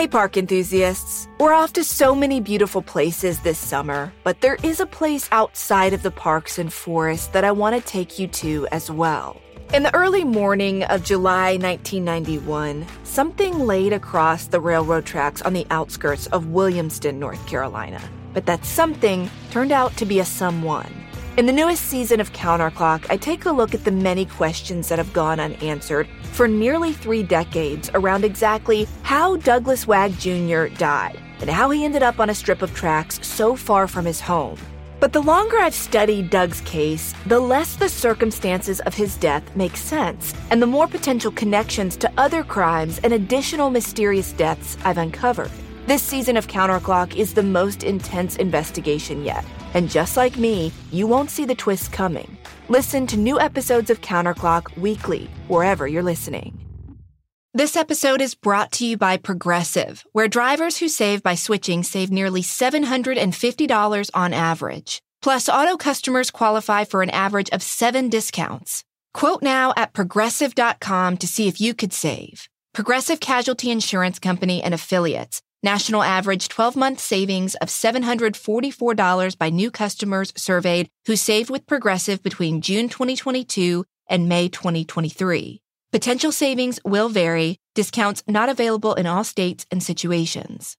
Hey, park enthusiasts. We're off to so many beautiful places this summer, but there is a place outside of the parks and forests that I want to take you to as well. In the early morning of July 1991, something laid across the railroad tracks on the outskirts of Williamston, North Carolina. But that something turned out to be a someone. In the newest season of Counterclock, I take a look at the many questions that have gone unanswered for nearly three decades around exactly how Douglas Wag Jr. died and how he ended up on a strip of tracks so far from his home. But the longer I've studied Doug's case, the less the circumstances of his death make sense, and the more potential connections to other crimes and additional mysterious deaths I've uncovered. This season of Counterclock is the most intense investigation yet. And just like me, you won't see the twists coming. Listen to new episodes of Counterclock weekly, wherever you're listening. This episode is brought to you by Progressive, where drivers who save by switching save nearly $750 on average. Plus, auto customers qualify for an average of seven discounts. Quote now at progressive.com to see if you could save. Progressive Casualty Insurance Company and Affiliates. National average 12 month savings of $744 by new customers surveyed who saved with Progressive between June 2022 and May 2023. Potential savings will vary, discounts not available in all states and situations.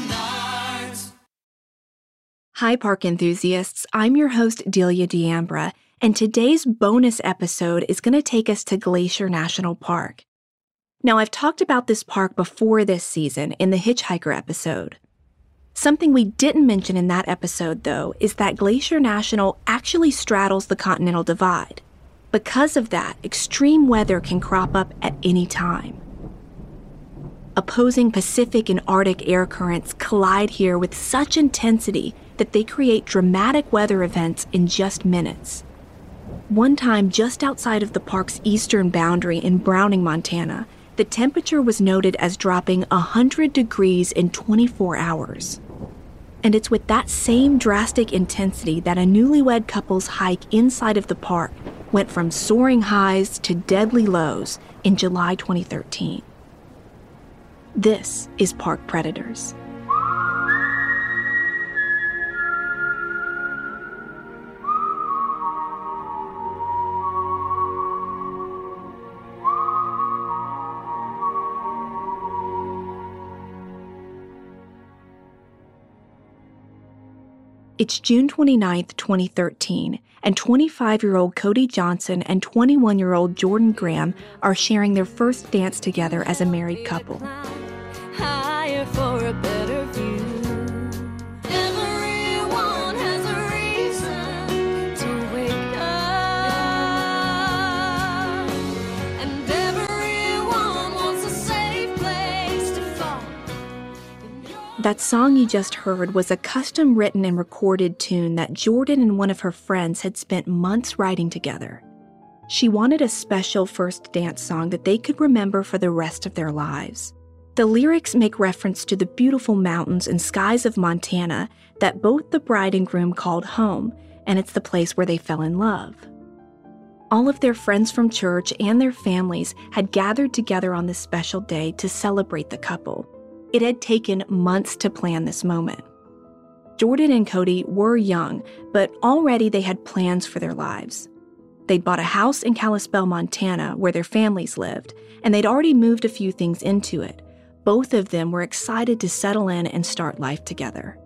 Hi, park enthusiasts. I'm your host, Delia D'Ambra, and today's bonus episode is going to take us to Glacier National Park. Now, I've talked about this park before this season in the Hitchhiker episode. Something we didn't mention in that episode, though, is that Glacier National actually straddles the Continental Divide. Because of that, extreme weather can crop up at any time. Opposing Pacific and Arctic air currents collide here with such intensity that they create dramatic weather events in just minutes. One time, just outside of the park's eastern boundary in Browning, Montana, the temperature was noted as dropping 100 degrees in 24 hours. And it's with that same drastic intensity that a newlywed couple's hike inside of the park went from soaring highs to deadly lows in July 2013. This is Park Predators. It's June 29, 2013, and 25 year old Cody Johnson and 21 year old Jordan Graham are sharing their first dance together as a married couple. That song you just heard was a custom written and recorded tune that Jordan and one of her friends had spent months writing together. She wanted a special first dance song that they could remember for the rest of their lives. The lyrics make reference to the beautiful mountains and skies of Montana that both the bride and groom called home, and it's the place where they fell in love. All of their friends from church and their families had gathered together on this special day to celebrate the couple. It had taken months to plan this moment. Jordan and Cody were young, but already they had plans for their lives. They'd bought a house in Kalispell, Montana, where their families lived, and they'd already moved a few things into it. Both of them were excited to settle in and start life together.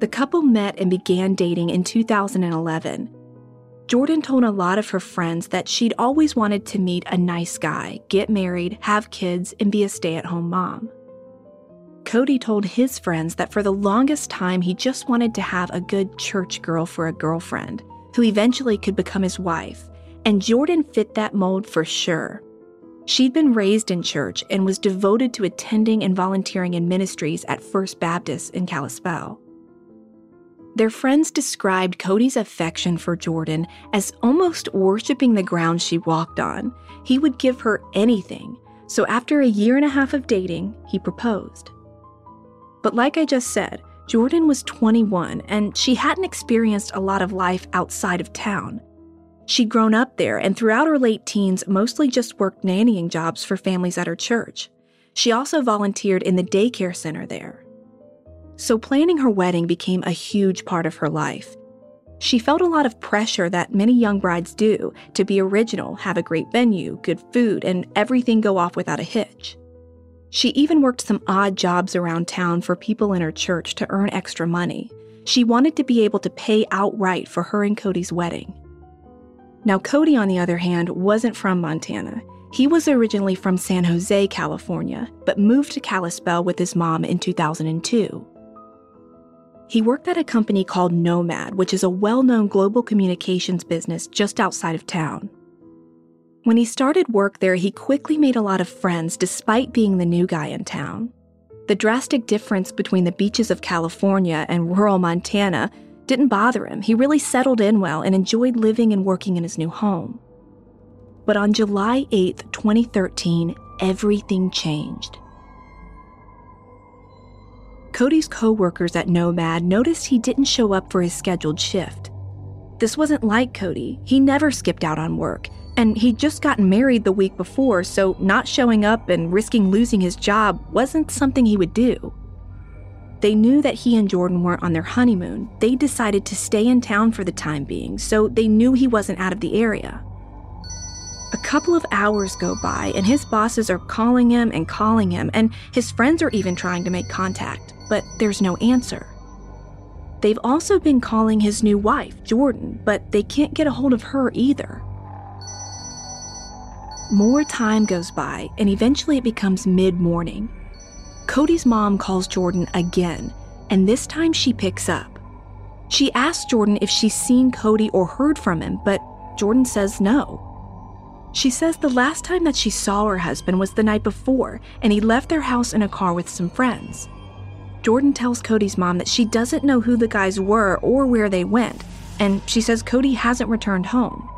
The couple met and began dating in 2011. Jordan told a lot of her friends that she'd always wanted to meet a nice guy, get married, have kids, and be a stay at home mom. Cody told his friends that for the longest time he just wanted to have a good church girl for a girlfriend, who eventually could become his wife, and Jordan fit that mold for sure. She'd been raised in church and was devoted to attending and volunteering in ministries at First Baptist in Kalispell. Their friends described Cody's affection for Jordan as almost worshiping the ground she walked on. He would give her anything, so after a year and a half of dating, he proposed. But like I just said, Jordan was 21 and she hadn't experienced a lot of life outside of town. She'd grown up there and throughout her late teens mostly just worked nannying jobs for families at her church. She also volunteered in the daycare center there. So planning her wedding became a huge part of her life. She felt a lot of pressure that many young brides do to be original, have a great venue, good food, and everything go off without a hitch. She even worked some odd jobs around town for people in her church to earn extra money. She wanted to be able to pay outright for her and Cody's wedding. Now, Cody, on the other hand, wasn't from Montana. He was originally from San Jose, California, but moved to Kalispell with his mom in 2002. He worked at a company called Nomad, which is a well known global communications business just outside of town. When he started work there, he quickly made a lot of friends despite being the new guy in town. The drastic difference between the beaches of California and rural Montana didn't bother him. He really settled in well and enjoyed living and working in his new home. But on July 8, 2013, everything changed. Cody's coworkers at Nomad noticed he didn't show up for his scheduled shift. This wasn't like Cody. He never skipped out on work, and he'd just gotten married the week before, so not showing up and risking losing his job wasn't something he would do. They knew that he and Jordan weren't on their honeymoon. They decided to stay in town for the time being, so they knew he wasn't out of the area. A couple of hours go by, and his bosses are calling him and calling him, and his friends are even trying to make contact, but there's no answer. They've also been calling his new wife, Jordan, but they can't get a hold of her either. More time goes by, and eventually it becomes mid morning. Cody's mom calls Jordan again, and this time she picks up. She asks Jordan if she's seen Cody or heard from him, but Jordan says no. She says the last time that she saw her husband was the night before, and he left their house in a car with some friends. Jordan tells Cody's mom that she doesn't know who the guys were or where they went, and she says Cody hasn't returned home.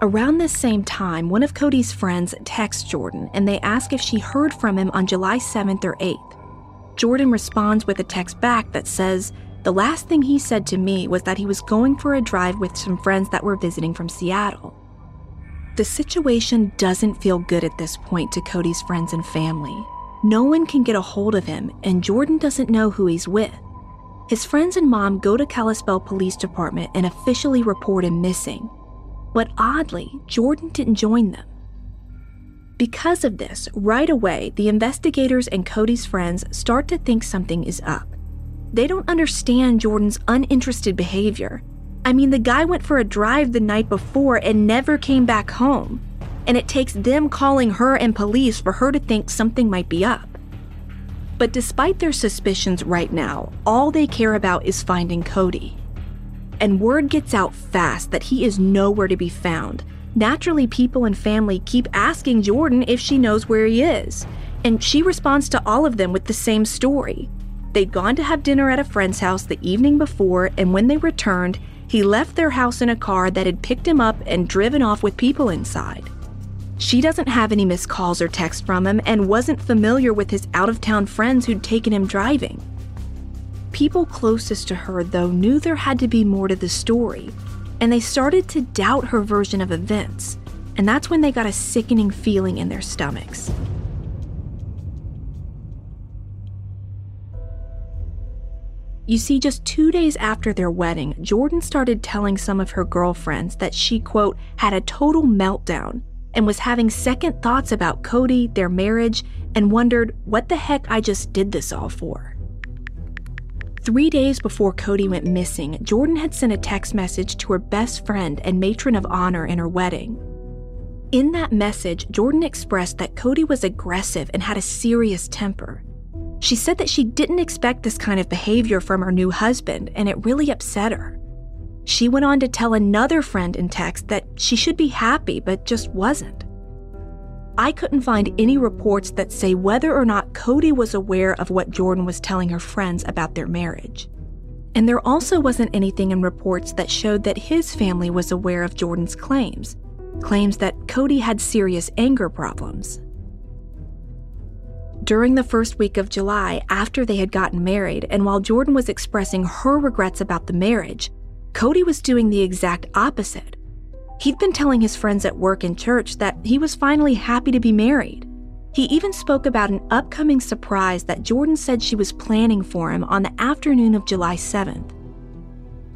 Around this same time, one of Cody's friends texts Jordan and they ask if she heard from him on July 7th or 8th. Jordan responds with a text back that says, The last thing he said to me was that he was going for a drive with some friends that were visiting from Seattle. The situation doesn't feel good at this point to Cody's friends and family. No one can get a hold of him, and Jordan doesn't know who he's with. His friends and mom go to Kalispell Police Department and officially report him missing. But oddly, Jordan didn't join them. Because of this, right away, the investigators and Cody's friends start to think something is up. They don't understand Jordan's uninterested behavior. I mean, the guy went for a drive the night before and never came back home. And it takes them calling her and police for her to think something might be up. But despite their suspicions right now, all they care about is finding Cody and word gets out fast that he is nowhere to be found. Naturally, people and family keep asking Jordan if she knows where he is, and she responds to all of them with the same story. They'd gone to have dinner at a friend's house the evening before, and when they returned, he left their house in a car that had picked him up and driven off with people inside. She doesn't have any missed calls or texts from him and wasn't familiar with his out of town friends who'd taken him driving. People closest to her, though, knew there had to be more to the story, and they started to doubt her version of events. And that's when they got a sickening feeling in their stomachs. You see, just two days after their wedding, Jordan started telling some of her girlfriends that she, quote, had a total meltdown and was having second thoughts about Cody, their marriage, and wondered what the heck I just did this all for. Three days before Cody went missing, Jordan had sent a text message to her best friend and matron of honor in her wedding. In that message, Jordan expressed that Cody was aggressive and had a serious temper. She said that she didn't expect this kind of behavior from her new husband, and it really upset her. She went on to tell another friend in text that she should be happy, but just wasn't. I couldn't find any reports that say whether or not Cody was aware of what Jordan was telling her friends about their marriage. And there also wasn't anything in reports that showed that his family was aware of Jordan's claims, claims that Cody had serious anger problems. During the first week of July, after they had gotten married, and while Jordan was expressing her regrets about the marriage, Cody was doing the exact opposite. He'd been telling his friends at work and church that he was finally happy to be married. He even spoke about an upcoming surprise that Jordan said she was planning for him on the afternoon of July 7th.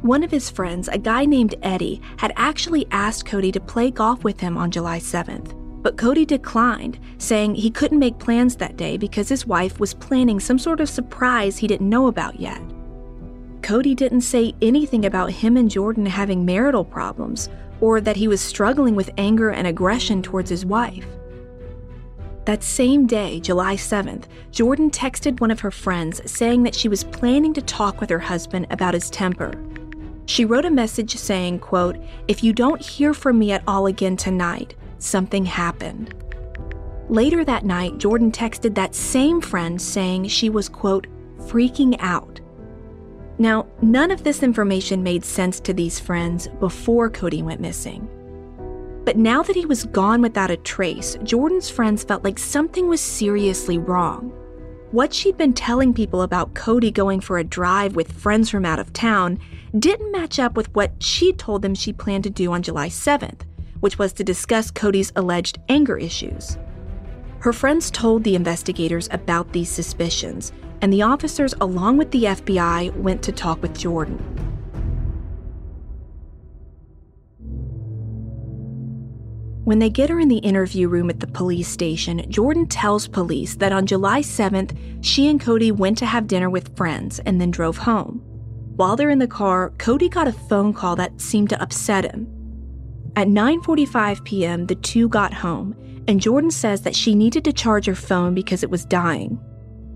One of his friends, a guy named Eddie, had actually asked Cody to play golf with him on July 7th, but Cody declined, saying he couldn't make plans that day because his wife was planning some sort of surprise he didn't know about yet. Cody didn't say anything about him and Jordan having marital problems or that he was struggling with anger and aggression towards his wife. That same day, July 7th, Jordan texted one of her friends saying that she was planning to talk with her husband about his temper. She wrote a message saying, quote, "If you don't hear from me at all again tonight, something happened." Later that night, Jordan texted that same friend saying she was, quote, freaking out. Now, none of this information made sense to these friends before Cody went missing. But now that he was gone without a trace, Jordan's friends felt like something was seriously wrong. What she'd been telling people about Cody going for a drive with friends from out of town didn't match up with what she'd told them she planned to do on July 7th, which was to discuss Cody's alleged anger issues. Her friends told the investigators about these suspicions, and the officers, along with the FBI, went to talk with Jordan. When they get her in the interview room at the police station, Jordan tells police that on July 7th, she and Cody went to have dinner with friends and then drove home. While they're in the car, Cody got a phone call that seemed to upset him. At 9:45 p.m., the two got home, and Jordan says that she needed to charge her phone because it was dying.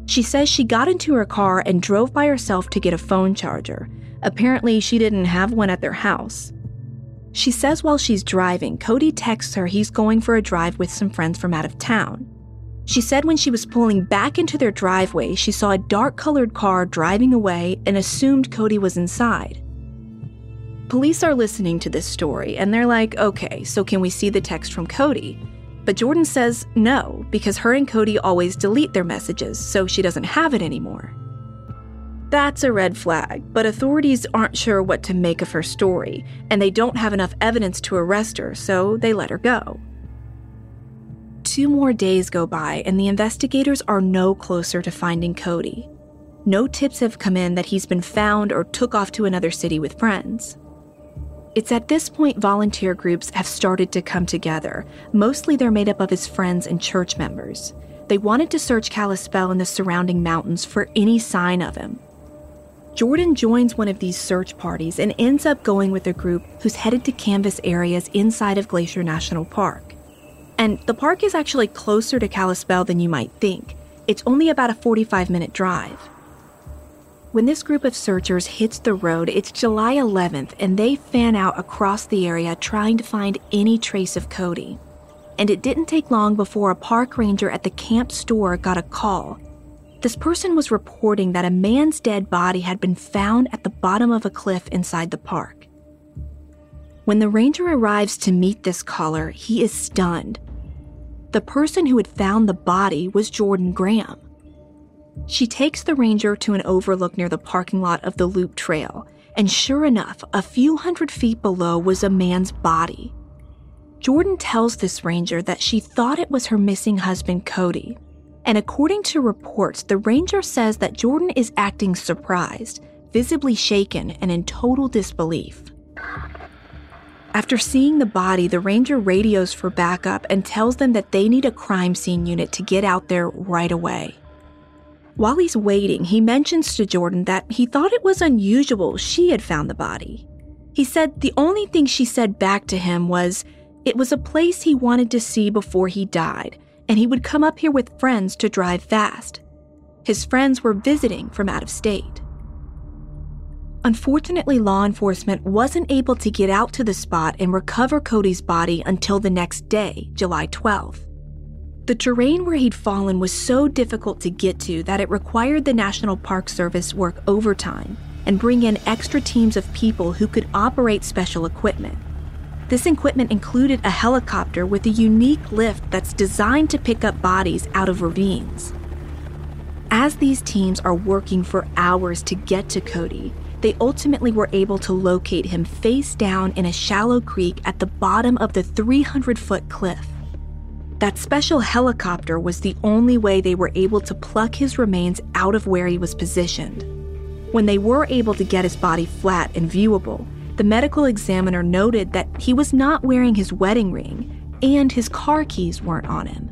She says she got into her car and drove by herself to get a phone charger. Apparently, she didn't have one at their house. She says while she's driving, Cody texts her he's going for a drive with some friends from out of town. She said when she was pulling back into their driveway, she saw a dark colored car driving away and assumed Cody was inside. Police are listening to this story and they're like, okay, so can we see the text from Cody? But Jordan says no, because her and Cody always delete their messages, so she doesn't have it anymore. That's a red flag, but authorities aren't sure what to make of her story, and they don't have enough evidence to arrest her, so they let her go. Two more days go by, and the investigators are no closer to finding Cody. No tips have come in that he's been found or took off to another city with friends. It's at this point volunteer groups have started to come together. Mostly they're made up of his friends and church members. They wanted to search Kalispell and the surrounding mountains for any sign of him. Jordan joins one of these search parties and ends up going with a group who's headed to canvas areas inside of Glacier National Park. And the park is actually closer to Kalispell than you might think. It's only about a 45 minute drive. When this group of searchers hits the road, it's July 11th, and they fan out across the area trying to find any trace of Cody. And it didn't take long before a park ranger at the camp store got a call. This person was reporting that a man's dead body had been found at the bottom of a cliff inside the park. When the ranger arrives to meet this caller, he is stunned. The person who had found the body was Jordan Graham. She takes the ranger to an overlook near the parking lot of the Loop Trail, and sure enough, a few hundred feet below was a man's body. Jordan tells this ranger that she thought it was her missing husband, Cody. And according to reports, the ranger says that Jordan is acting surprised, visibly shaken, and in total disbelief. After seeing the body, the ranger radios for backup and tells them that they need a crime scene unit to get out there right away. While he's waiting, he mentions to Jordan that he thought it was unusual she had found the body. He said the only thing she said back to him was it was a place he wanted to see before he died, and he would come up here with friends to drive fast. His friends were visiting from out of state. Unfortunately, law enforcement wasn't able to get out to the spot and recover Cody's body until the next day, July 12th. The terrain where he'd fallen was so difficult to get to that it required the National Park Service work overtime and bring in extra teams of people who could operate special equipment. This equipment included a helicopter with a unique lift that's designed to pick up bodies out of ravines. As these teams are working for hours to get to Cody, they ultimately were able to locate him face down in a shallow creek at the bottom of the 300 foot cliff. That special helicopter was the only way they were able to pluck his remains out of where he was positioned. When they were able to get his body flat and viewable, the medical examiner noted that he was not wearing his wedding ring and his car keys weren't on him.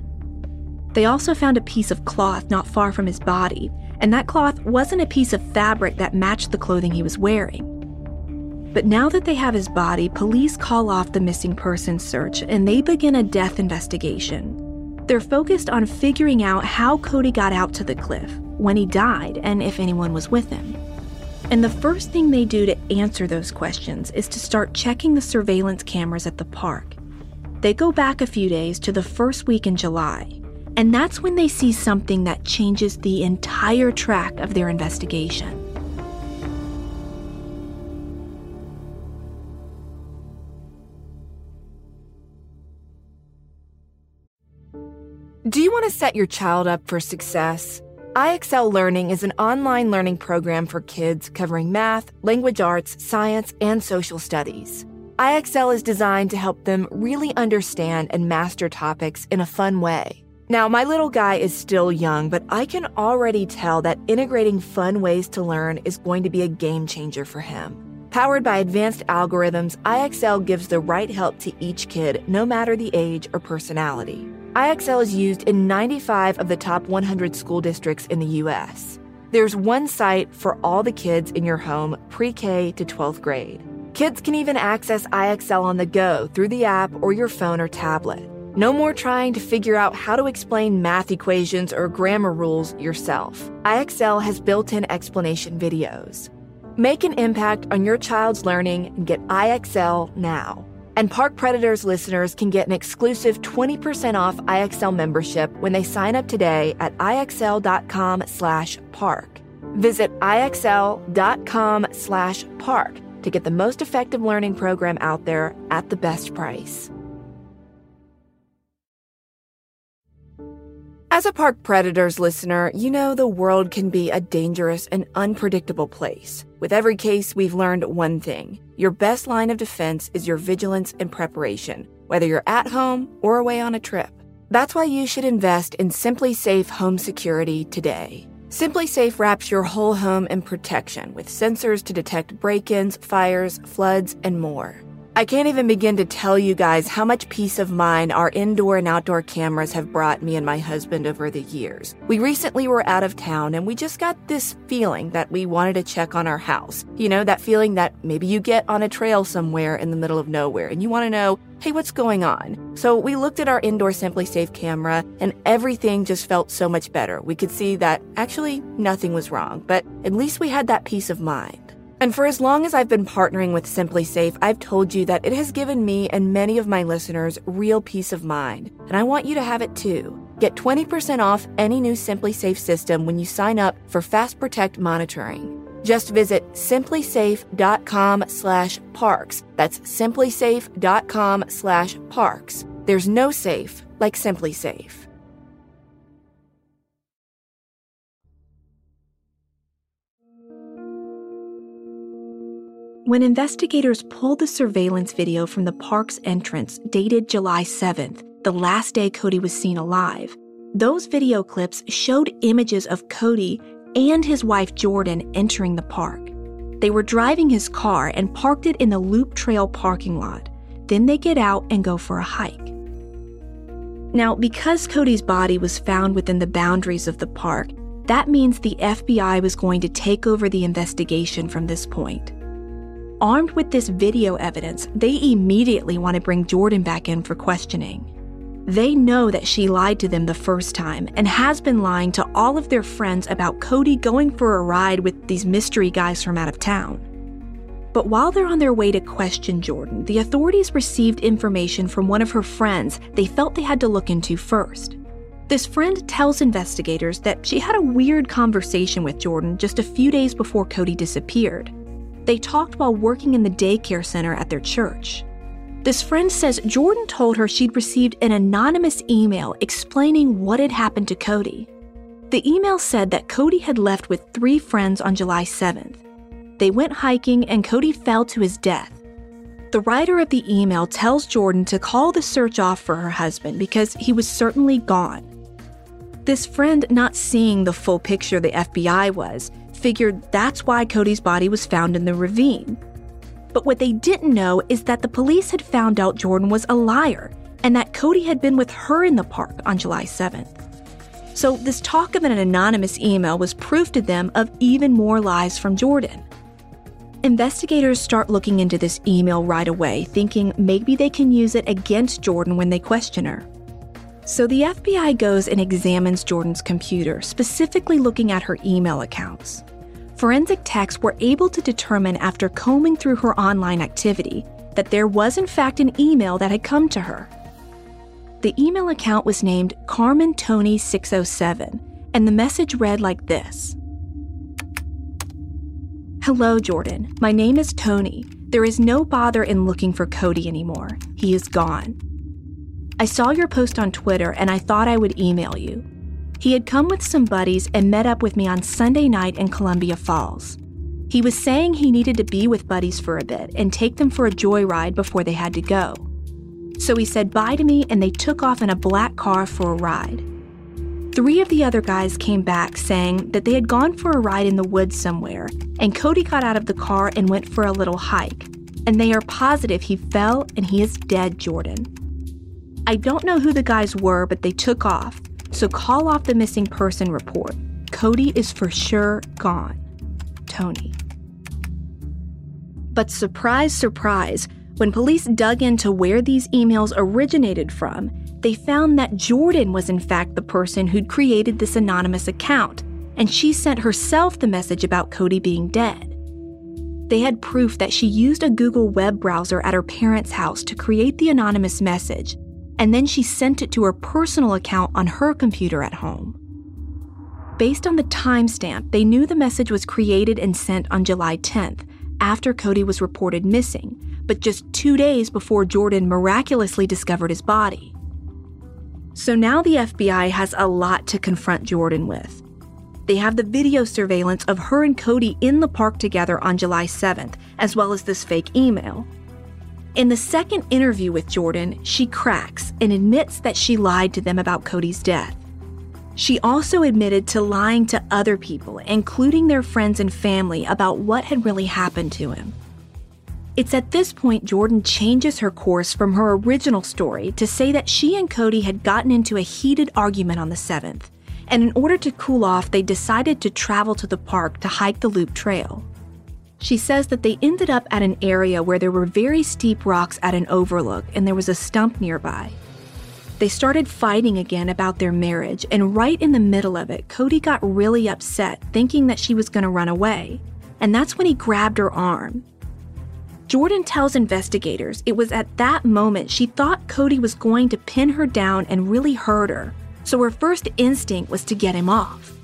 They also found a piece of cloth not far from his body, and that cloth wasn't a piece of fabric that matched the clothing he was wearing. But now that they have his body, police call off the missing persons search and they begin a death investigation. They're focused on figuring out how Cody got out to the cliff, when he died, and if anyone was with him. And the first thing they do to answer those questions is to start checking the surveillance cameras at the park. They go back a few days to the first week in July, and that's when they see something that changes the entire track of their investigation. Do you want to set your child up for success? IXL Learning is an online learning program for kids covering math, language arts, science, and social studies. IXL is designed to help them really understand and master topics in a fun way. Now, my little guy is still young, but I can already tell that integrating fun ways to learn is going to be a game changer for him. Powered by advanced algorithms, IXL gives the right help to each kid, no matter the age or personality. IXL is used in 95 of the top 100 school districts in the U.S. There's one site for all the kids in your home, pre K to 12th grade. Kids can even access IXL on the go through the app or your phone or tablet. No more trying to figure out how to explain math equations or grammar rules yourself. IXL has built in explanation videos. Make an impact on your child's learning and get IXL now. And Park Predators listeners can get an exclusive 20% off IXL membership when they sign up today at IXL.com slash park. Visit IXL.com slash park to get the most effective learning program out there at the best price. As a Park Predators listener, you know the world can be a dangerous and unpredictable place. With every case, we've learned one thing your best line of defense is your vigilance and preparation, whether you're at home or away on a trip. That's why you should invest in SimpliSafe Home Security today. SimpliSafe wraps your whole home in protection with sensors to detect break ins, fires, floods, and more. I can't even begin to tell you guys how much peace of mind our indoor and outdoor cameras have brought me and my husband over the years. We recently were out of town and we just got this feeling that we wanted to check on our house. You know, that feeling that maybe you get on a trail somewhere in the middle of nowhere and you want to know, hey, what's going on? So we looked at our indoor SimpliSafe camera and everything just felt so much better. We could see that actually nothing was wrong, but at least we had that peace of mind. And for as long as I've been partnering with SimpliSafe, I've told you that it has given me and many of my listeners real peace of mind. And I want you to have it too. Get 20% off any new SimpliSafe system when you sign up for Fast Protect monitoring. Just visit simplisafe.com slash parks. That's simplisafe.com slash parks. There's no safe like SimpliSafe. When investigators pulled the surveillance video from the park's entrance dated July 7th, the last day Cody was seen alive, those video clips showed images of Cody and his wife Jordan entering the park. They were driving his car and parked it in the Loop Trail parking lot. Then they get out and go for a hike. Now, because Cody's body was found within the boundaries of the park, that means the FBI was going to take over the investigation from this point. Armed with this video evidence, they immediately want to bring Jordan back in for questioning. They know that she lied to them the first time and has been lying to all of their friends about Cody going for a ride with these mystery guys from out of town. But while they're on their way to question Jordan, the authorities received information from one of her friends they felt they had to look into first. This friend tells investigators that she had a weird conversation with Jordan just a few days before Cody disappeared. They talked while working in the daycare center at their church. This friend says Jordan told her she'd received an anonymous email explaining what had happened to Cody. The email said that Cody had left with three friends on July 7th. They went hiking and Cody fell to his death. The writer of the email tells Jordan to call the search off for her husband because he was certainly gone. This friend, not seeing the full picture the FBI was, figured that's why Cody's body was found in the ravine. But what they didn't know is that the police had found out Jordan was a liar and that Cody had been with her in the park on July 7th. So, this talk of an anonymous email was proof to them of even more lies from Jordan. Investigators start looking into this email right away, thinking maybe they can use it against Jordan when they question her. So the FBI goes and examines Jordan's computer, specifically looking at her email accounts. Forensic techs were able to determine after combing through her online activity that there was, in fact, an email that had come to her. The email account was named Carmen Tony 607, and the message read like this Hello, Jordan. My name is Tony. There is no bother in looking for Cody anymore. He is gone. I saw your post on Twitter and I thought I would email you. He had come with some buddies and met up with me on Sunday night in Columbia Falls. He was saying he needed to be with buddies for a bit and take them for a joyride before they had to go. So he said bye to me and they took off in a black car for a ride. Three of the other guys came back saying that they had gone for a ride in the woods somewhere, and Cody got out of the car and went for a little hike. And they are positive he fell and he is dead, Jordan. I don't know who the guys were, but they took off, so call off the missing person report. Cody is for sure gone. Tony. But surprise, surprise, when police dug into where these emails originated from, they found that Jordan was in fact the person who'd created this anonymous account, and she sent herself the message about Cody being dead. They had proof that she used a Google web browser at her parents' house to create the anonymous message, and then she sent it to her personal account on her computer at home. Based on the timestamp, they knew the message was created and sent on July 10th, after Cody was reported missing, but just two days before Jordan miraculously discovered his body. So now the FBI has a lot to confront Jordan with. They have the video surveillance of her and Cody in the park together on July 7th, as well as this fake email. In the second interview with Jordan, she cracks and admits that she lied to them about Cody's death. She also admitted to lying to other people, including their friends and family, about what had really happened to him. It's at this point Jordan changes her course from her original story to say that she and Cody had gotten into a heated argument on the 7th, and in order to cool off, they decided to travel to the park to hike the Loop Trail. She says that they ended up at an area where there were very steep rocks at an overlook and there was a stump nearby. They started fighting again about their marriage, and right in the middle of it, Cody got really upset, thinking that she was going to run away. And that's when he grabbed her arm. Jordan tells investigators it was at that moment she thought Cody was going to pin her down and really hurt her, so her first instinct was to get him off.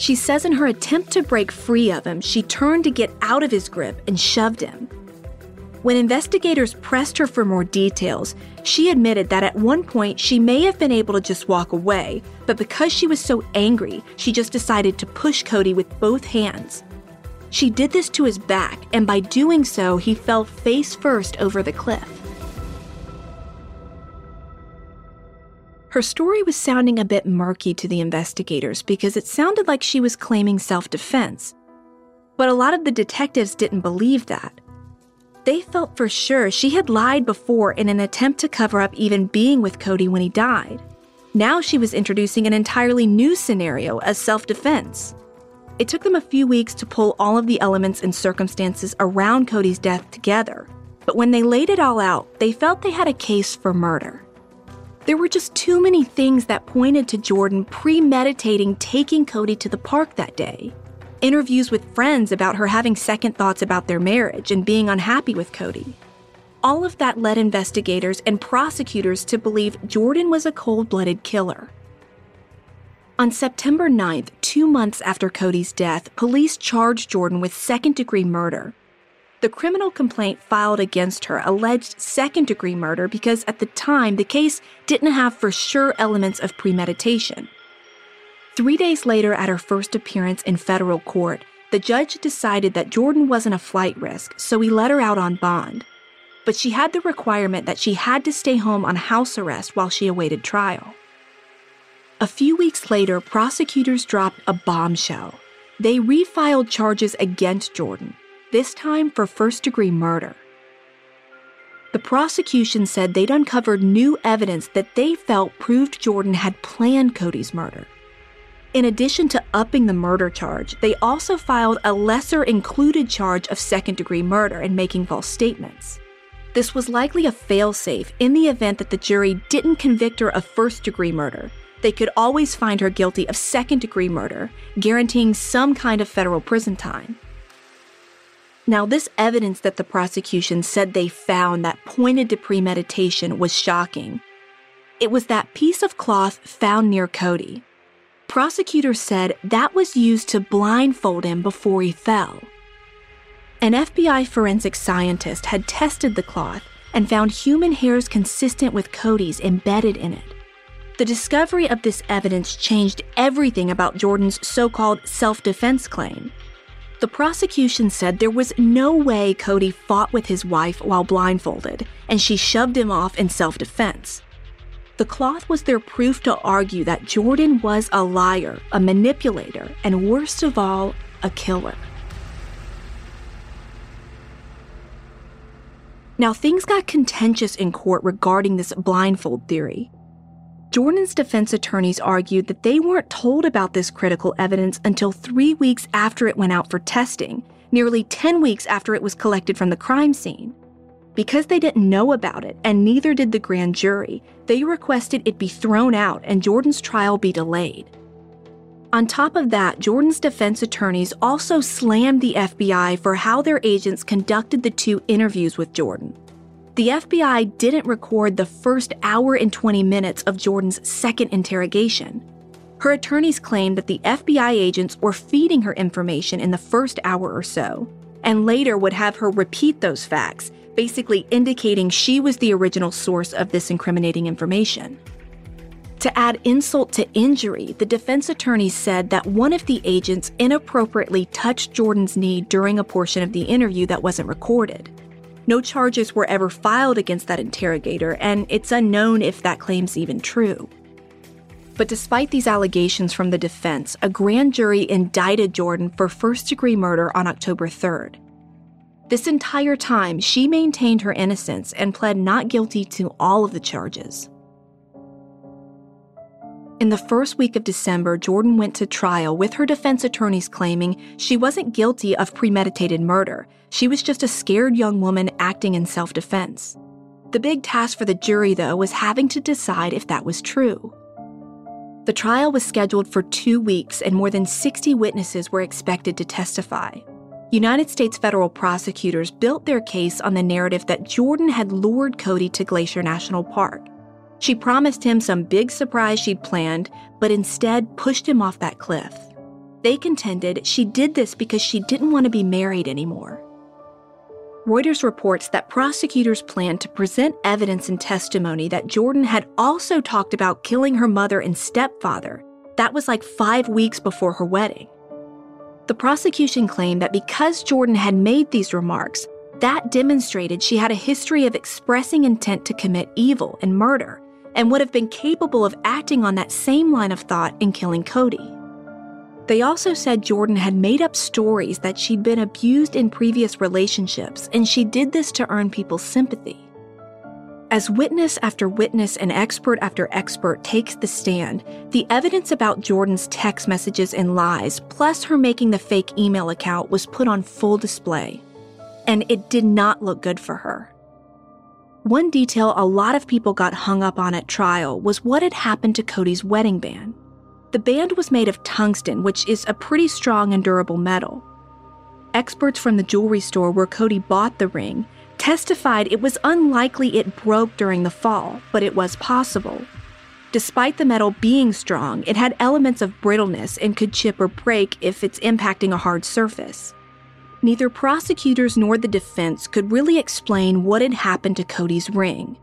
She says in her attempt to break free of him, she turned to get out of his grip and shoved him. When investigators pressed her for more details, she admitted that at one point she may have been able to just walk away, but because she was so angry, she just decided to push Cody with both hands. She did this to his back, and by doing so, he fell face first over the cliff. Her story was sounding a bit murky to the investigators because it sounded like she was claiming self defense. But a lot of the detectives didn't believe that. They felt for sure she had lied before in an attempt to cover up even being with Cody when he died. Now she was introducing an entirely new scenario as self defense. It took them a few weeks to pull all of the elements and circumstances around Cody's death together, but when they laid it all out, they felt they had a case for murder. There were just too many things that pointed to Jordan premeditating taking Cody to the park that day. Interviews with friends about her having second thoughts about their marriage and being unhappy with Cody. All of that led investigators and prosecutors to believe Jordan was a cold blooded killer. On September 9th, two months after Cody's death, police charged Jordan with second degree murder. The criminal complaint filed against her alleged second degree murder because at the time the case didn't have for sure elements of premeditation. Three days later, at her first appearance in federal court, the judge decided that Jordan wasn't a flight risk, so he let her out on bond. But she had the requirement that she had to stay home on house arrest while she awaited trial. A few weeks later, prosecutors dropped a bombshell. They refiled charges against Jordan, this time for first degree murder. The prosecution said they'd uncovered new evidence that they felt proved Jordan had planned Cody's murder. In addition to upping the murder charge, they also filed a lesser included charge of second degree murder and making false statements. This was likely a failsafe in the event that the jury didn't convict her of first degree murder. They could always find her guilty of second degree murder, guaranteeing some kind of federal prison time. Now, this evidence that the prosecution said they found that pointed to premeditation was shocking. It was that piece of cloth found near Cody. Prosecutors said that was used to blindfold him before he fell. An FBI forensic scientist had tested the cloth and found human hairs consistent with Cody's embedded in it. The discovery of this evidence changed everything about Jordan's so called self defense claim. The prosecution said there was no way Cody fought with his wife while blindfolded, and she shoved him off in self defense. The cloth was their proof to argue that Jordan was a liar, a manipulator, and worst of all, a killer. Now, things got contentious in court regarding this blindfold theory. Jordan's defense attorneys argued that they weren't told about this critical evidence until three weeks after it went out for testing, nearly 10 weeks after it was collected from the crime scene. Because they didn't know about it, and neither did the grand jury, they requested it be thrown out and Jordan's trial be delayed. On top of that, Jordan's defense attorneys also slammed the FBI for how their agents conducted the two interviews with Jordan. The FBI didn't record the first hour and 20 minutes of Jordan's second interrogation. Her attorneys claimed that the FBI agents were feeding her information in the first hour or so, and later would have her repeat those facts, basically indicating she was the original source of this incriminating information. To add insult to injury, the defense attorney said that one of the agents inappropriately touched Jordan's knee during a portion of the interview that wasn't recorded. No charges were ever filed against that interrogator, and it's unknown if that claim's even true. But despite these allegations from the defense, a grand jury indicted Jordan for first degree murder on October 3rd. This entire time, she maintained her innocence and pled not guilty to all of the charges. In the first week of December, Jordan went to trial with her defense attorneys claiming she wasn't guilty of premeditated murder. She was just a scared young woman acting in self defense. The big task for the jury, though, was having to decide if that was true. The trial was scheduled for two weeks, and more than 60 witnesses were expected to testify. United States federal prosecutors built their case on the narrative that Jordan had lured Cody to Glacier National Park. She promised him some big surprise she'd planned, but instead pushed him off that cliff. They contended she did this because she didn't want to be married anymore. Reuters reports that prosecutors planned to present evidence and testimony that Jordan had also talked about killing her mother and stepfather. That was like five weeks before her wedding. The prosecution claimed that because Jordan had made these remarks, that demonstrated she had a history of expressing intent to commit evil and murder, and would have been capable of acting on that same line of thought in killing Cody. They also said Jordan had made up stories that she'd been abused in previous relationships, and she did this to earn people's sympathy. As witness after witness and expert after expert takes the stand, the evidence about Jordan's text messages and lies, plus her making the fake email account, was put on full display. And it did not look good for her. One detail a lot of people got hung up on at trial was what had happened to Cody's wedding band. The band was made of tungsten, which is a pretty strong and durable metal. Experts from the jewelry store where Cody bought the ring testified it was unlikely it broke during the fall, but it was possible. Despite the metal being strong, it had elements of brittleness and could chip or break if it's impacting a hard surface. Neither prosecutors nor the defense could really explain what had happened to Cody's ring.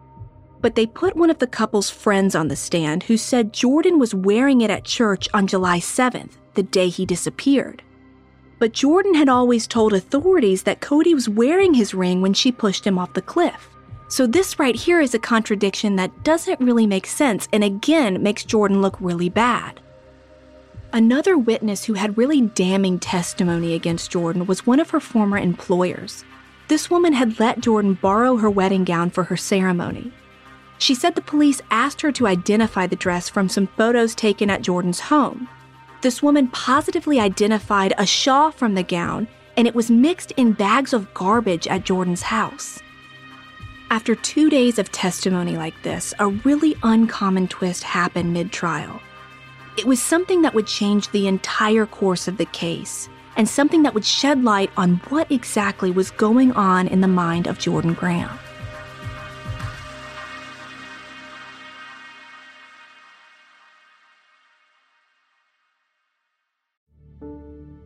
But they put one of the couple's friends on the stand who said Jordan was wearing it at church on July 7th, the day he disappeared. But Jordan had always told authorities that Cody was wearing his ring when she pushed him off the cliff. So, this right here is a contradiction that doesn't really make sense and again makes Jordan look really bad. Another witness who had really damning testimony against Jordan was one of her former employers. This woman had let Jordan borrow her wedding gown for her ceremony. She said the police asked her to identify the dress from some photos taken at Jordan's home. This woman positively identified a shawl from the gown, and it was mixed in bags of garbage at Jordan's house. After two days of testimony like this, a really uncommon twist happened mid trial. It was something that would change the entire course of the case, and something that would shed light on what exactly was going on in the mind of Jordan Graham.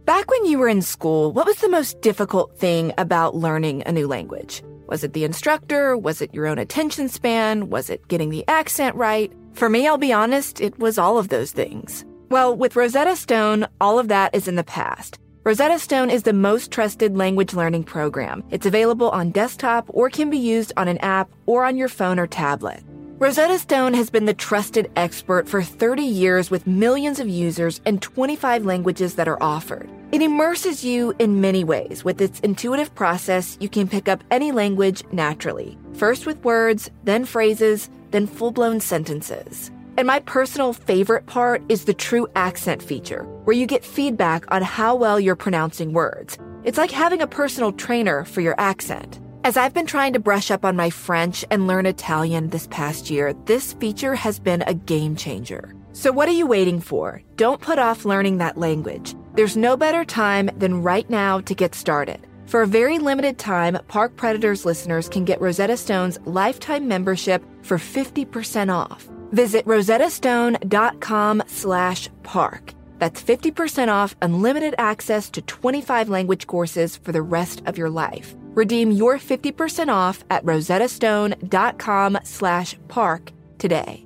Back when you were in school, what was the most difficult thing about learning a new language? Was it the instructor? Was it your own attention span? Was it getting the accent right? For me, I'll be honest, it was all of those things. Well, with Rosetta Stone, all of that is in the past. Rosetta Stone is the most trusted language learning program. It's available on desktop or can be used on an app or on your phone or tablet. Rosetta Stone has been the trusted expert for 30 years with millions of users and 25 languages that are offered. It immerses you in many ways. With its intuitive process, you can pick up any language naturally. First with words, then phrases, then full blown sentences. And my personal favorite part is the true accent feature, where you get feedback on how well you're pronouncing words. It's like having a personal trainer for your accent. As I've been trying to brush up on my French and learn Italian this past year, this feature has been a game changer. So, what are you waiting for? Don't put off learning that language. There's no better time than right now to get started. For a very limited time, Park Predators listeners can get Rosetta Stone's lifetime membership for 50% off. Visit rosettastone.com slash park. That's 50% off unlimited access to 25 language courses for the rest of your life. Redeem your 50% off at rosettastone.com slash park today.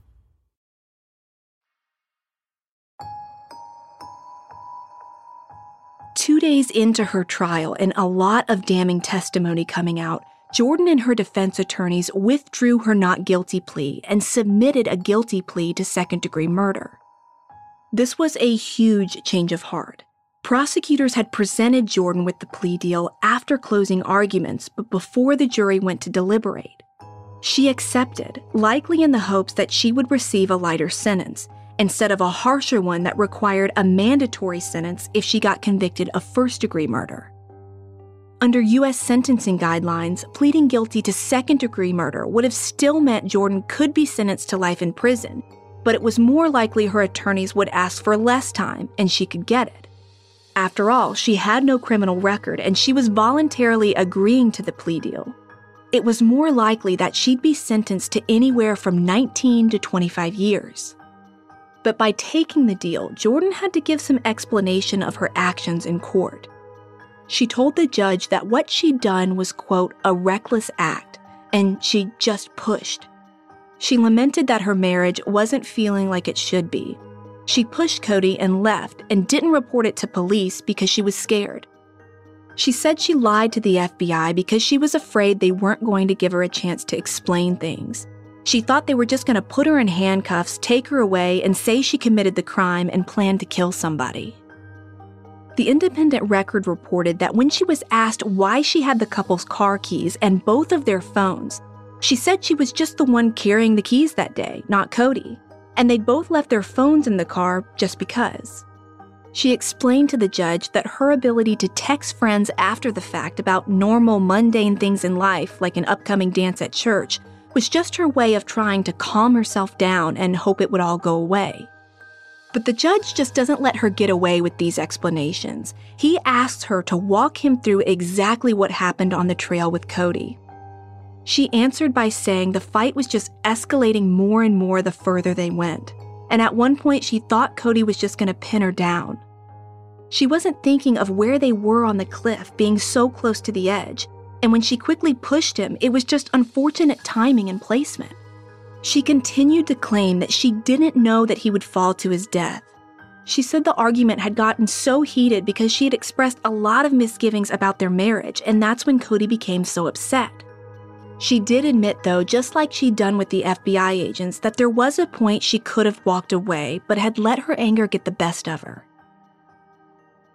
Two days into her trial and a lot of damning testimony coming out, Jordan and her defense attorneys withdrew her not guilty plea and submitted a guilty plea to second degree murder. This was a huge change of heart. Prosecutors had presented Jordan with the plea deal after closing arguments, but before the jury went to deliberate. She accepted, likely in the hopes that she would receive a lighter sentence, instead of a harsher one that required a mandatory sentence if she got convicted of first degree murder. Under U.S. sentencing guidelines, pleading guilty to second degree murder would have still meant Jordan could be sentenced to life in prison, but it was more likely her attorneys would ask for less time and she could get it. After all, she had no criminal record and she was voluntarily agreeing to the plea deal. It was more likely that she'd be sentenced to anywhere from 19 to 25 years. But by taking the deal, Jordan had to give some explanation of her actions in court. She told the judge that what she'd done was, quote, a reckless act, and she just pushed. She lamented that her marriage wasn't feeling like it should be. She pushed Cody and left and didn't report it to police because she was scared. She said she lied to the FBI because she was afraid they weren't going to give her a chance to explain things. She thought they were just going to put her in handcuffs, take her away, and say she committed the crime and planned to kill somebody. The Independent Record reported that when she was asked why she had the couple's car keys and both of their phones, she said she was just the one carrying the keys that day, not Cody. and they'd both left their phones in the car just because. She explained to the judge that her ability to text friends after the fact about normal, mundane things in life, like an upcoming dance at church, was just her way of trying to calm herself down and hope it would all go away. But the judge just doesn't let her get away with these explanations. He asks her to walk him through exactly what happened on the trail with Cody. She answered by saying the fight was just escalating more and more the further they went. And at one point, she thought Cody was just going to pin her down. She wasn't thinking of where they were on the cliff, being so close to the edge. And when she quickly pushed him, it was just unfortunate timing and placement. She continued to claim that she didn't know that he would fall to his death. She said the argument had gotten so heated because she had expressed a lot of misgivings about their marriage, and that's when Cody became so upset. She did admit, though, just like she'd done with the FBI agents, that there was a point she could have walked away, but had let her anger get the best of her.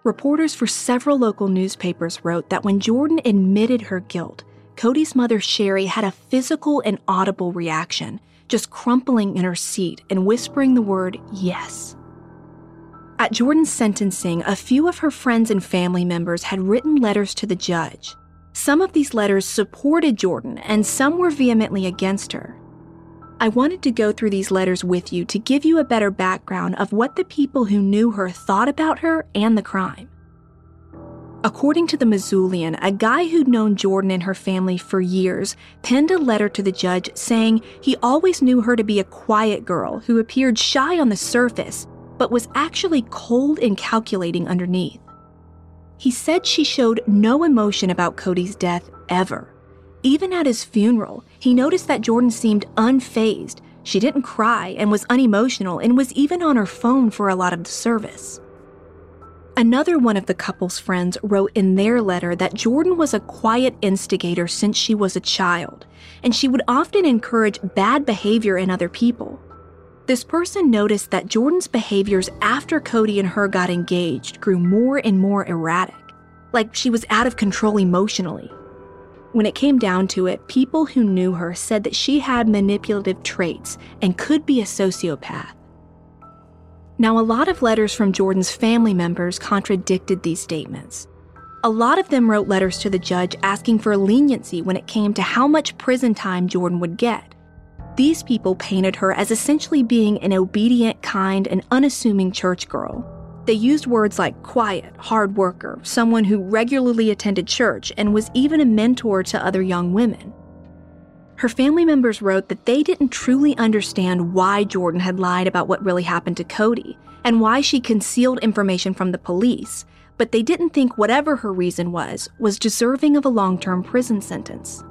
Reporters for several local newspapers wrote that when Jordan admitted her guilt, Cody's mother, Sherry, had a physical and audible reaction, just crumpling in her seat and whispering the word yes. At Jordan's sentencing, a few of her friends and family members had written letters to the judge. Some of these letters supported Jordan, and some were vehemently against her. I wanted to go through these letters with you to give you a better background of what the people who knew her thought about her and the crime. According to the Missoulian, a guy who'd known Jordan and her family for years penned a letter to the judge saying he always knew her to be a quiet girl who appeared shy on the surface, but was actually cold and calculating underneath. He said she showed no emotion about Cody's death ever. Even at his funeral, he noticed that Jordan seemed unfazed. She didn't cry and was unemotional and was even on her phone for a lot of the service. Another one of the couple's friends wrote in their letter that Jordan was a quiet instigator since she was a child, and she would often encourage bad behavior in other people. This person noticed that Jordan's behaviors after Cody and her got engaged grew more and more erratic, like she was out of control emotionally. When it came down to it, people who knew her said that she had manipulative traits and could be a sociopath. Now, a lot of letters from Jordan's family members contradicted these statements. A lot of them wrote letters to the judge asking for leniency when it came to how much prison time Jordan would get. These people painted her as essentially being an obedient, kind, and unassuming church girl. They used words like quiet, hard worker, someone who regularly attended church, and was even a mentor to other young women. Her family members wrote that they didn't truly understand why Jordan had lied about what really happened to Cody and why she concealed information from the police, but they didn't think whatever her reason was was deserving of a long-term prison sentence.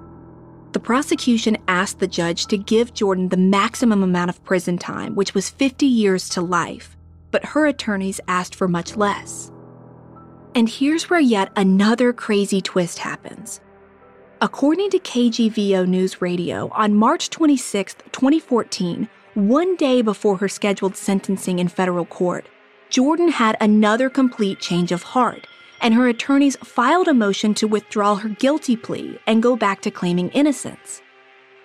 The prosecution asked the judge to give Jordan the maximum amount of prison time, which was 50 years to life, but her attorneys asked for much less. And here's where yet another crazy twist happens. According to KGVO News Radio, on March 26, 2014, one day before her scheduled sentencing in federal court, Jordan had another complete change of heart and her attorneys filed a motion to withdraw her guilty plea and go back to claiming innocence.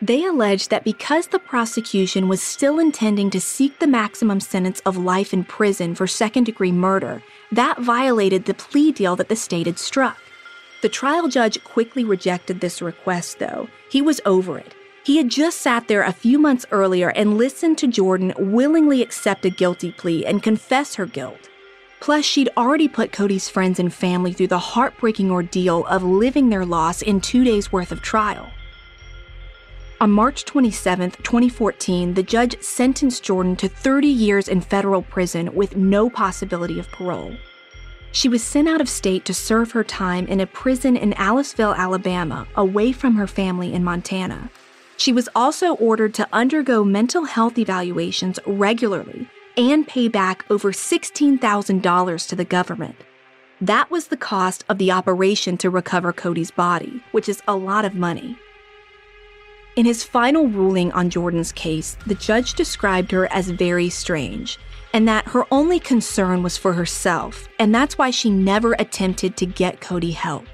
They alleged that because the prosecution was still intending to seek the maximum sentence of life in prison for second degree murder, that violated the plea deal that the state had struck. The trial judge quickly rejected this request, though. He was over it. He had just sat there a few months earlier and listened to Jordan willingly accept a guilty plea and confess her guilt. Plus, she'd already put Cody's friends and family through the heartbreaking ordeal of living their loss in two days' worth of trial. On March 27, 2014, the judge sentenced Jordan to 30 years in federal prison with no possibility of parole. She was sent out of state to serve her time in a prison in Aliceville, Alabama, away from her family in Montana. She was also ordered to undergo mental health evaluations regularly and pay back over $16,000 to the government. That was the cost of the operation to recover Cody's body, which is a lot of money. In his final ruling on Jordan's case, the judge described her as very strange and that her only concern was for herself, and that's why she never attempted to get Cody help.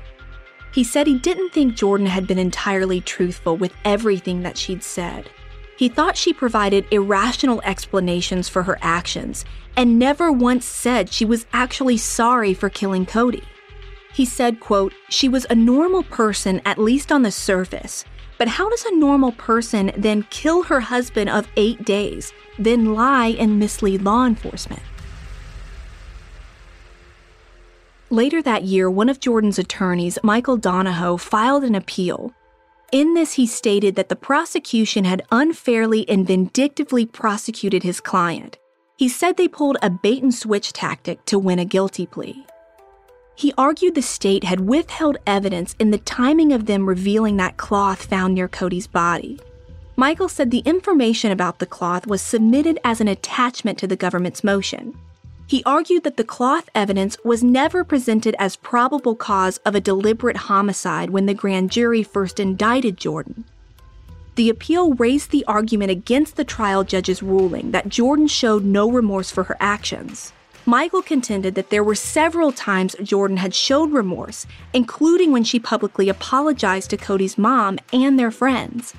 He said he didn't think Jordan had been entirely truthful with everything that she'd said. He thought she provided irrational explanations for her actions and never once said she was actually sorry for killing Cody. He said, quote, "She was a normal person at least on the surface, but how does a normal person then kill her husband of 8 days, then lie and mislead law enforcement?" Later that year, one of Jordan's attorneys, Michael Donahoe, filed an appeal. In this, he stated that the prosecution had unfairly and vindictively prosecuted his client. He said they pulled a bait and switch tactic to win a guilty plea. He argued the state had withheld evidence in the timing of them revealing that cloth found near Cody's body. Michael said the information about the cloth was submitted as an attachment to the government's motion. He argued that the cloth evidence was never presented as probable cause of a deliberate homicide when the grand jury first indicted Jordan. The appeal raised the argument against the trial judge's ruling that Jordan showed no remorse for her actions. Michael contended that there were several times Jordan had showed remorse, including when she publicly apologized to Cody's mom and their friends.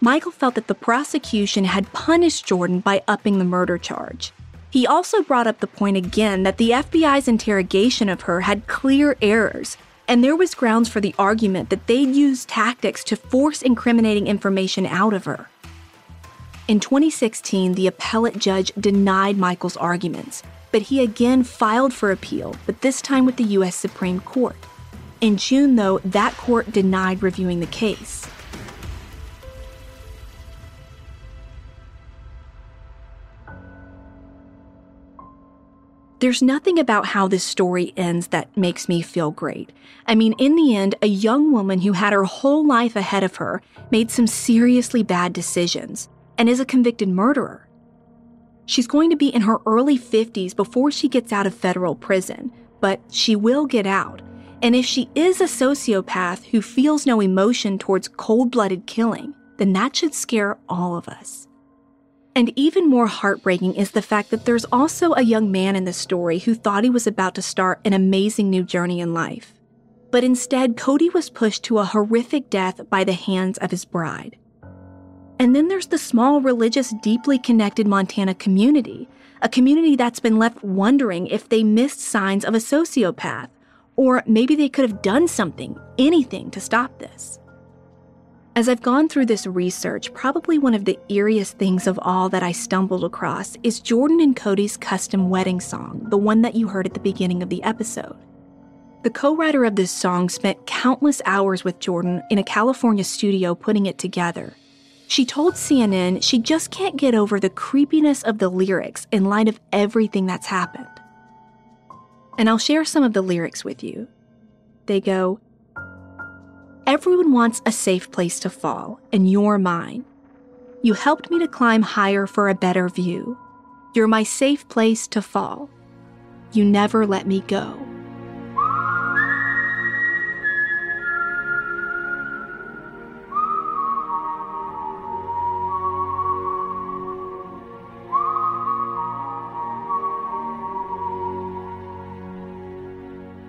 Michael felt that the prosecution had punished Jordan by upping the murder charge. He also brought up the point again that the FBI's interrogation of her had clear errors, and there was grounds for the argument that they'd used tactics to force incriminating information out of her. In 2016, the appellate judge denied Michael's arguments, but he again filed for appeal, but this time with the U.S. Supreme Court. In June, though, that court denied reviewing the case. There's nothing about how this story ends that makes me feel great. I mean, in the end, a young woman who had her whole life ahead of her made some seriously bad decisions and is a convicted murderer. She's going to be in her early 50s before she gets out of federal prison, but she will get out. And if she is a sociopath who feels no emotion towards cold blooded killing, then that should scare all of us. And even more heartbreaking is the fact that there's also a young man in the story who thought he was about to start an amazing new journey in life. But instead, Cody was pushed to a horrific death by the hands of his bride. And then there's the small, religious, deeply connected Montana community, a community that's been left wondering if they missed signs of a sociopath, or maybe they could have done something, anything to stop this. As I've gone through this research, probably one of the eeriest things of all that I stumbled across is Jordan and Cody's custom wedding song, the one that you heard at the beginning of the episode. The co writer of this song spent countless hours with Jordan in a California studio putting it together. She told CNN she just can't get over the creepiness of the lyrics in light of everything that's happened. And I'll share some of the lyrics with you. They go, Everyone wants a safe place to fall, and you're mine. You helped me to climb higher for a better view. You're my safe place to fall. You never let me go.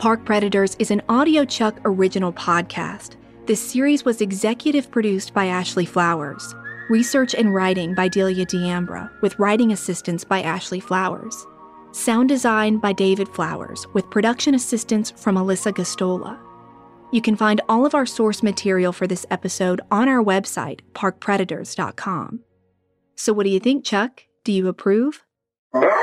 Park Predators is an Audio Chuck original podcast. This series was executive produced by Ashley Flowers. Research and writing by Delia D'Ambra, with writing assistance by Ashley Flowers. Sound design by David Flowers, with production assistance from Alyssa Gastola. You can find all of our source material for this episode on our website, parkpredators.com. So, what do you think, Chuck? Do you approve?